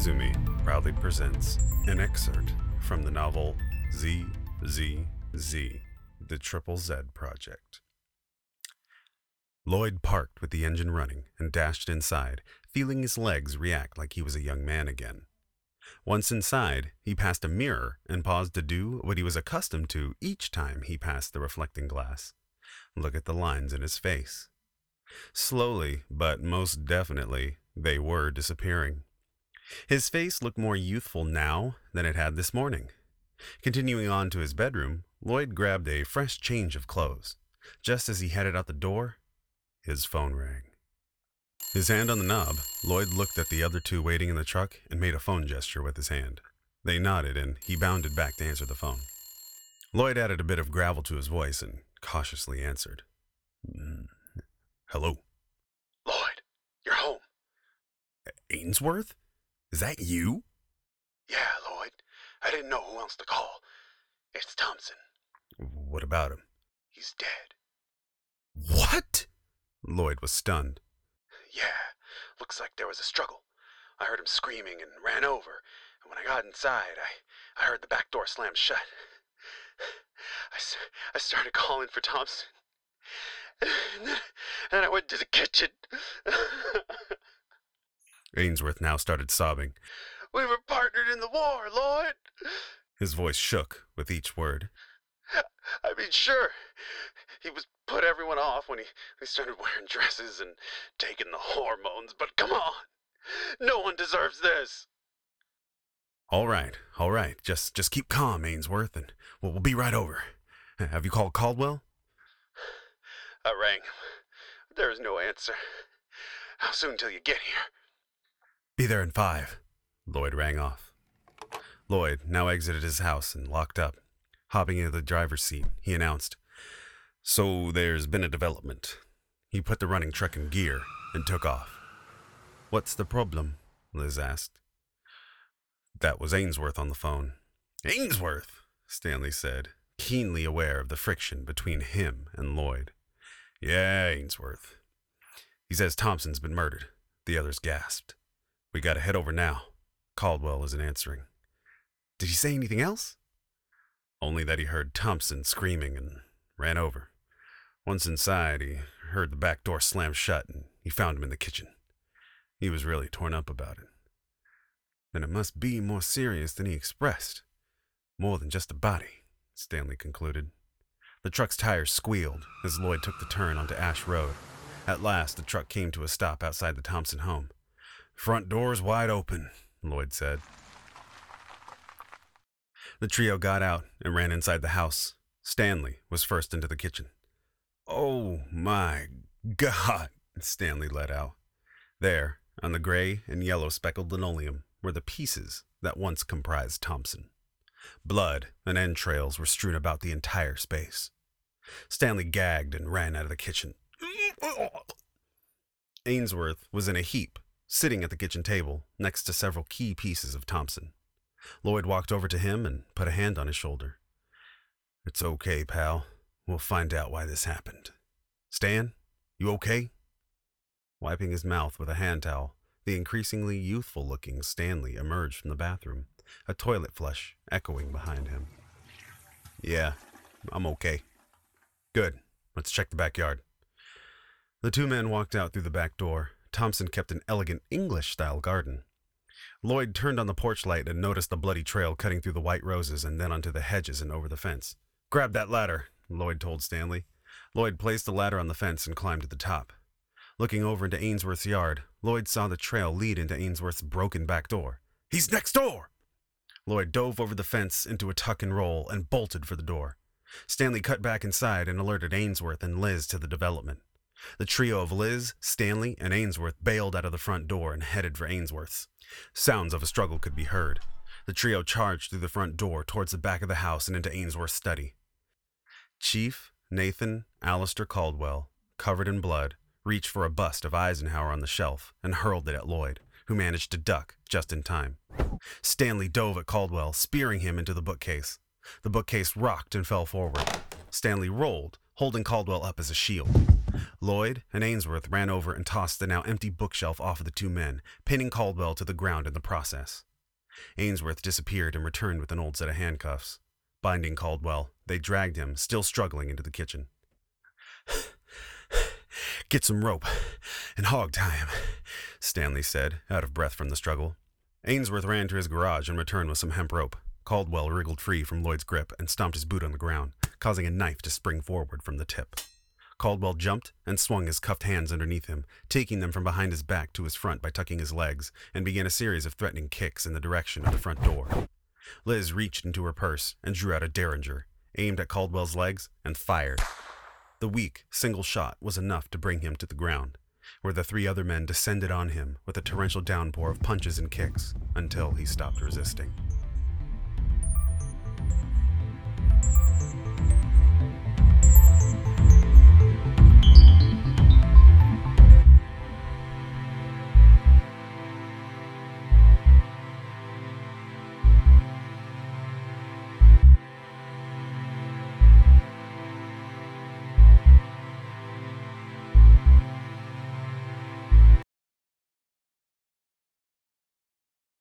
Koizumi proudly presents an excerpt from the novel Z Z Z, The Triple Zed Project. Lloyd parked with the engine running and dashed inside, feeling his legs react like he was a young man again. Once inside, he passed a mirror and paused to do what he was accustomed to each time he passed the reflecting glass look at the lines in his face. Slowly, but most definitely, they were disappearing. His face looked more youthful now than it had this morning. Continuing on to his bedroom, Lloyd grabbed a fresh change of clothes. Just as he headed out the door, his phone rang. His hand on the knob, Lloyd looked at the other two waiting in the truck and made a phone gesture with his hand. They nodded and he bounded back to answer the phone. Lloyd added a bit of gravel to his voice and cautiously answered. "Mm, Hello, Lloyd, you're home. Ainsworth? Is that you? Yeah, Lloyd. I didn't know who else to call. It's Thompson. What about him? He's dead. What? Lloyd was stunned. Yeah, looks like there was a struggle. I heard him screaming and ran over, and when I got inside, I, I heard the back door slam shut. I, I started calling for Thompson. And then, and I went to the kitchen. Ainsworth now started sobbing. we were partnered in the war, Lloyd. His voice shook with each word. I mean, sure, he was put everyone off when he, he started wearing dresses and taking the hormones, but come on. No one deserves this. All right, all right. Just just keep calm, Ainsworth, and we'll, we'll be right over. Have you called Caldwell? I rang. There is no answer. How soon till you get here? Be there in five. Lloyd rang off. Lloyd now exited his house and locked up. Hopping into the driver's seat, he announced, So there's been a development. He put the running truck in gear and took off. What's the problem? Liz asked. That was Ainsworth on the phone. Ainsworth, Stanley said, keenly aware of the friction between him and Lloyd. Yeah, Ainsworth. He says Thompson's been murdered. The others gasped. We gotta head over now. Caldwell isn't answering. Did he say anything else? Only that he heard Thompson screaming and ran over. Once inside, he heard the back door slam shut and he found him in the kitchen. He was really torn up about it. Then it must be more serious than he expressed. More than just a body, Stanley concluded. The truck's tires squealed as Lloyd took the turn onto Ash Road. At last, the truck came to a stop outside the Thompson home. Front door's wide open, Lloyd said. The trio got out and ran inside the house. Stanley was first into the kitchen. Oh my God, Stanley let out. There, on the gray and yellow speckled linoleum, were the pieces that once comprised Thompson. Blood and entrails were strewn about the entire space. Stanley gagged and ran out of the kitchen. Ainsworth was in a heap, sitting at the kitchen table next to several key pieces of Thompson. Lloyd walked over to him and put a hand on his shoulder. It's okay, pal. We'll find out why this happened. Stan, you okay? Wiping his mouth with a hand towel, the increasingly youthful looking Stanley emerged from the bathroom, a toilet flush echoing behind him. Yeah, I'm okay. Good. Let's check the backyard. The two men walked out through the back door. Thompson kept an elegant English style garden. Lloyd turned on the porch light and noticed the bloody trail cutting through the white roses and then onto the hedges and over the fence. Grab that ladder, Lloyd told Stanley. Lloyd placed the ladder on the fence and climbed to the top. Looking over into Ainsworth's yard, Lloyd saw the trail lead into Ainsworth's broken back door. He's next door! Lloyd dove over the fence into a tuck and roll and bolted for the door. Stanley cut back inside and alerted Ainsworth and Liz to the development. The trio of Liz, Stanley, and Ainsworth bailed out of the front door and headed for Ainsworth's. Sounds of a struggle could be heard. The trio charged through the front door towards the back of the house and into Ainsworth's study. Chief Nathan Alistair Caldwell, covered in blood, reached for a bust of Eisenhower on the shelf and hurled it at Lloyd, who managed to duck just in time. Stanley dove at Caldwell, spearing him into the bookcase. The bookcase rocked and fell forward. Stanley rolled, holding Caldwell up as a shield. Lloyd and Ainsworth ran over and tossed the now empty bookshelf off of the two men, pinning Caldwell to the ground in the process. Ainsworth disappeared and returned with an old set of handcuffs. Binding Caldwell, they dragged him, still struggling, into the kitchen. Get some rope and hog tie him, Stanley said, out of breath from the struggle. Ainsworth ran to his garage and returned with some hemp rope. Caldwell wriggled free from Lloyd's grip and stomped his boot on the ground, causing a knife to spring forward from the tip. Caldwell jumped and swung his cuffed hands underneath him, taking them from behind his back to his front by tucking his legs, and began a series of threatening kicks in the direction of the front door. Liz reached into her purse and drew out a derringer, aimed at Caldwell's legs, and fired. The weak, single shot was enough to bring him to the ground, where the three other men descended on him with a torrential downpour of punches and kicks until he stopped resisting.